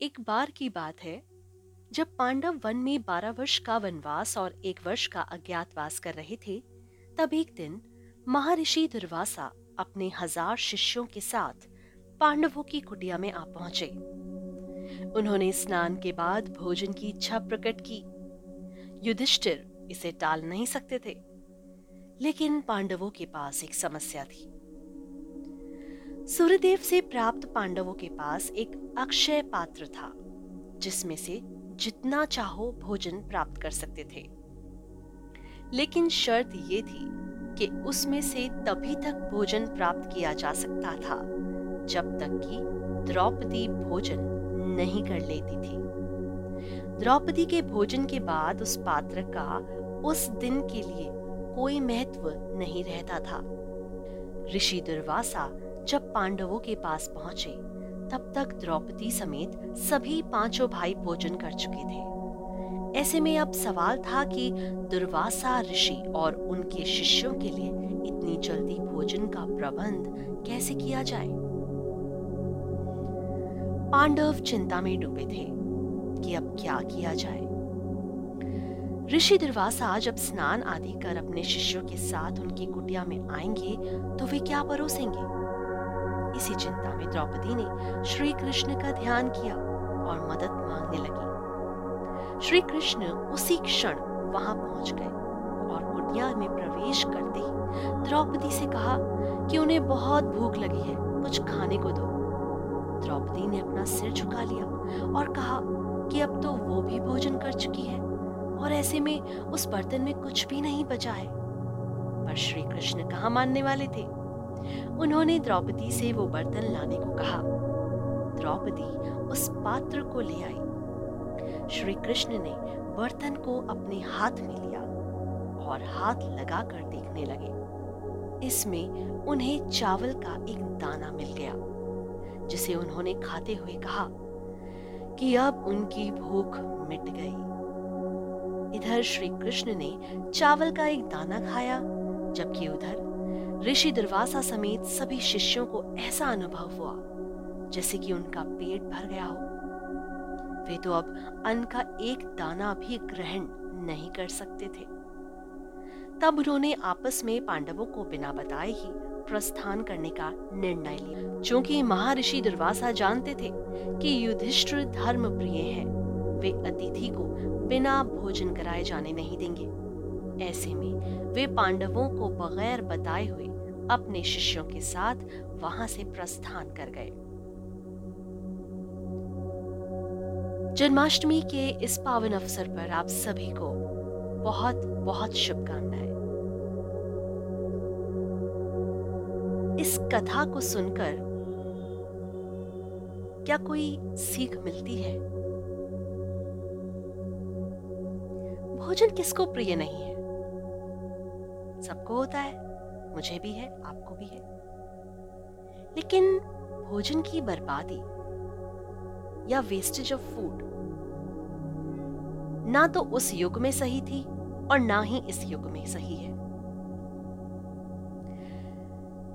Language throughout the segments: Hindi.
एक बार की बात है, जब पांडव वन में बारह वर्ष का वनवास और एक वर्ष का अज्ञातवास कर रहे थे, तब एक दिन महर्षि दुर्वासा अपने हज़ार शिष्यों के साथ पांडवों की कुटिया में आ पहुँचे। उन्होंने स्नान के बाद भोजन की इच्छा प्रकट की। युधिष्ठिर इसे टाल नहीं सकते थे, लेकिन पांडवों के पास एक समस्या थी। सूर्यदेव से प्राप्त पांडवों के पास एक अक्षय पात्र था, जिसमें से जितना चाहो भोजन प्राप्त कर सकते थे। लेकिन शर्त ये थी कि उसमें से तभी तक भोजन प्राप्त किया जा सकता था, जब तक कि द्रौपदी भोजन नहीं कर लेती थी। द्रौपदी के भोजन के बाद उस पात्र का उस दिन के लिए कोई महत्व नहीं रहता था। ऋषि दुर्वासा जब पांडवों के पास पहुँचे, तब तक द्रौपदी समेत सभी पाँचों भाई भोजन कर चुके थे। ऐसे में अब सवाल था कि दुर्वासा ऋषि और उनके शिष्यों के लिए इतनी जल्दी भोजन का प्रबंध कैसे किया जाए? पांडव चिंता में डूबे थे कि अब क्या किया जाए। ऋषि दुर्वासा जब स्नान आदि कर अपने शिष्यों के साथ उनकी कुटिया में आएँगे तो वे क्या परोसेंगे? इसी चिंता में द्रौपदी ने श्री कृष्ण का ध्यान किया और मदद मांगने लगी। श्री कृष्ण उसी क्षण वहाँ पहुँच गए और कुटिया में प्रवेश करते ही द्रौपदी से कहा कि उन्हें बहुत भूख लगी है, कुछ खाने को दो। द्रौपदी ने अपना सिर झुका लिया और कहा कि अब तो वो भी भोजन कर चुकी है और ऐसे में उस बर्तन में कुछ भी नहीं बचा है। पर श्री कृष्ण कहा मानने वाले थे? उन्होंने द्रौपदी से वो बर्तन लाने को कहा। द्रौपदी उस पात्र को ले आई। श्री कृष्ण ने बर्तन को अपने हाथ में लिया और हाथ लगाकर देखने लगे। इसमें उन्हें चावल का एक दाना मिल गया, जिसे उन्होंने खाते हुए कहा कि अब उनकी भूख मिट गई। इधर श्री कृष्ण ने चावल का एक दाना खाया, जबकि उधर ऋषि दुर्वासा समेत सभी शिष्यों को ऐसा अनुभव हुआ, जैसे कि उनका पेट भर गया हो। वे तो अब अन्न का एक दाना भी ग्रहण नहीं कर सकते थे। तब उन्होंने आपस में पांडवों को बिना बताए ही प्रस्थान करने का निर्णय लिया। क्योंकि महर्षि दुर्वासा जानते थे कि युधिष्ठिर धर्म प्रिय है, वे अतिथि को बिना भोजन कराए जाने नहीं देंगे। ऐसे में वे पांडवों को बगैर बताए हुए अपने शिष्यों के साथ वहाँ से प्रस्थान कर गए। जन्माष्टमी के इस पावन अवसर पर आप सभी को बहुत बहुत शुभकामनाएँ। इस कथा को सुनकर क्या कोई सीख मिलती है? भोजन किसको प्रिय नहीं है? सबको होता है। मुझे भी है, आपको भी है। लेकिन भोजन की बर्बादी या वेस्टेज ऑफ़ फ़ूड ना तो उस युग में सही थी और ना ही इस युग में सही है।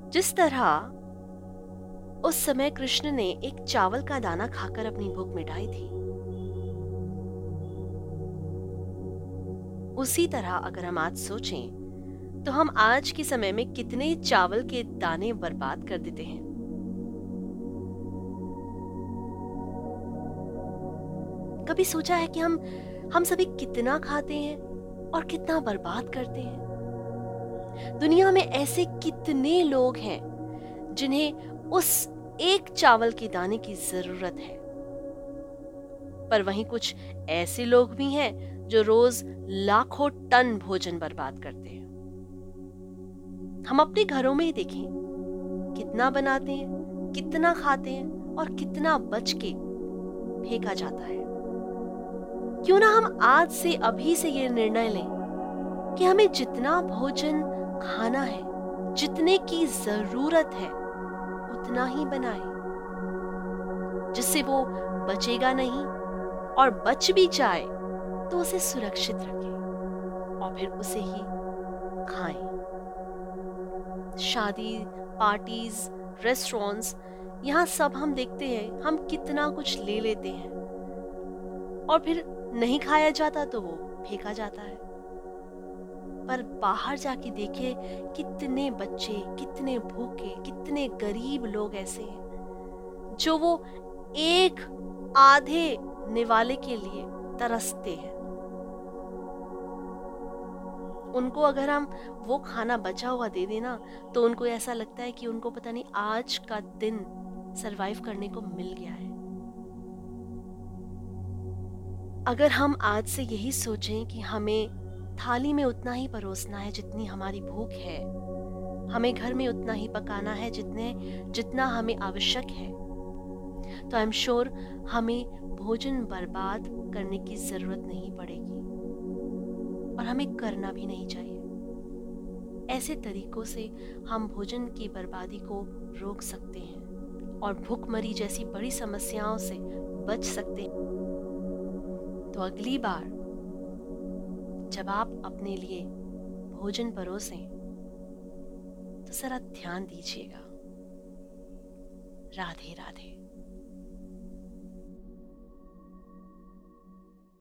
जिस तरह उस समय कृष्ण ने एक चावल का दाना खाकर अपनी भूख मिटाई थी, उसी तरह अगर हम आज सोचें तो हम आज के समय में कितने चावल के दाने बर्बाद कर देते हैं? कभी सोचा है कि हम हम सभी कितना खाते हैं और कितना बर्बाद करते हैं? दुनिया में ऐसे कितने लोग हैं जिन्हें उस एक चावल के दाने की ज़रूरत है। पर वहीं कुछ ऐसे लोग भी हैं जो रोज लाखों टन भोजन बर्बाद करते हैं। हम अपने घरों में ही देखें, कितना बनाते हैं, कितना खाते हैं और कितना बच के फेंका जाता है। क्यों ना हम आज से अभी से ये निर्णय लें कि हमें जितना भोजन खाना है, जितने की ज़रूरत है, उतना ही बनाएँ, जिससे वो बचेगा नहीं और बच भी जाए तो उसे सुरक्षित रखें और फिर उसे ही खाएँ। शादी पार्टीज़ रेस्टोरेंट्स यहाँ सब हम देखते हैं, हम कितना कुछ ले लेते हैं। और फिर नहीं खाया जाता तो वो फेंका जाता है। पर बाहर जाके देखे, कितने बच्चे, कितने भूखे, कितने गरीब लोग ऐसे हैं, जो वो एक आधे निवाले के लिए तरसते हैं। उनको अगर हम वो खाना बचा हुआ दे देना तो उनको ऐसा लगता है कि उनको पता नहीं आज का दिन सरवाइव करने को मिल गया है। अगर हम आज से यही सोचें कि हमें थाली में उतना ही परोसना है जितनी हमारी भूख है, हमें घर में उतना ही पकाना है जितने, जितना हमें आवश्यक है तो आई एम श्योर हमें भोजन बर्बाद करने की ज़रूरत नहीं पड़ेगी। और हमें करना भी नहीं चाहिए। ऐसे तरीकों से हम भोजन की बर्बादी को रोक सकते हैं और भूखमरी जैसी बड़ी समस्याओं से बच सकते हैं। तो अगली बार, जब आप अपने लिए भोजन परोसें तो जरा ध्यान दीजिएगा। राधे राधे।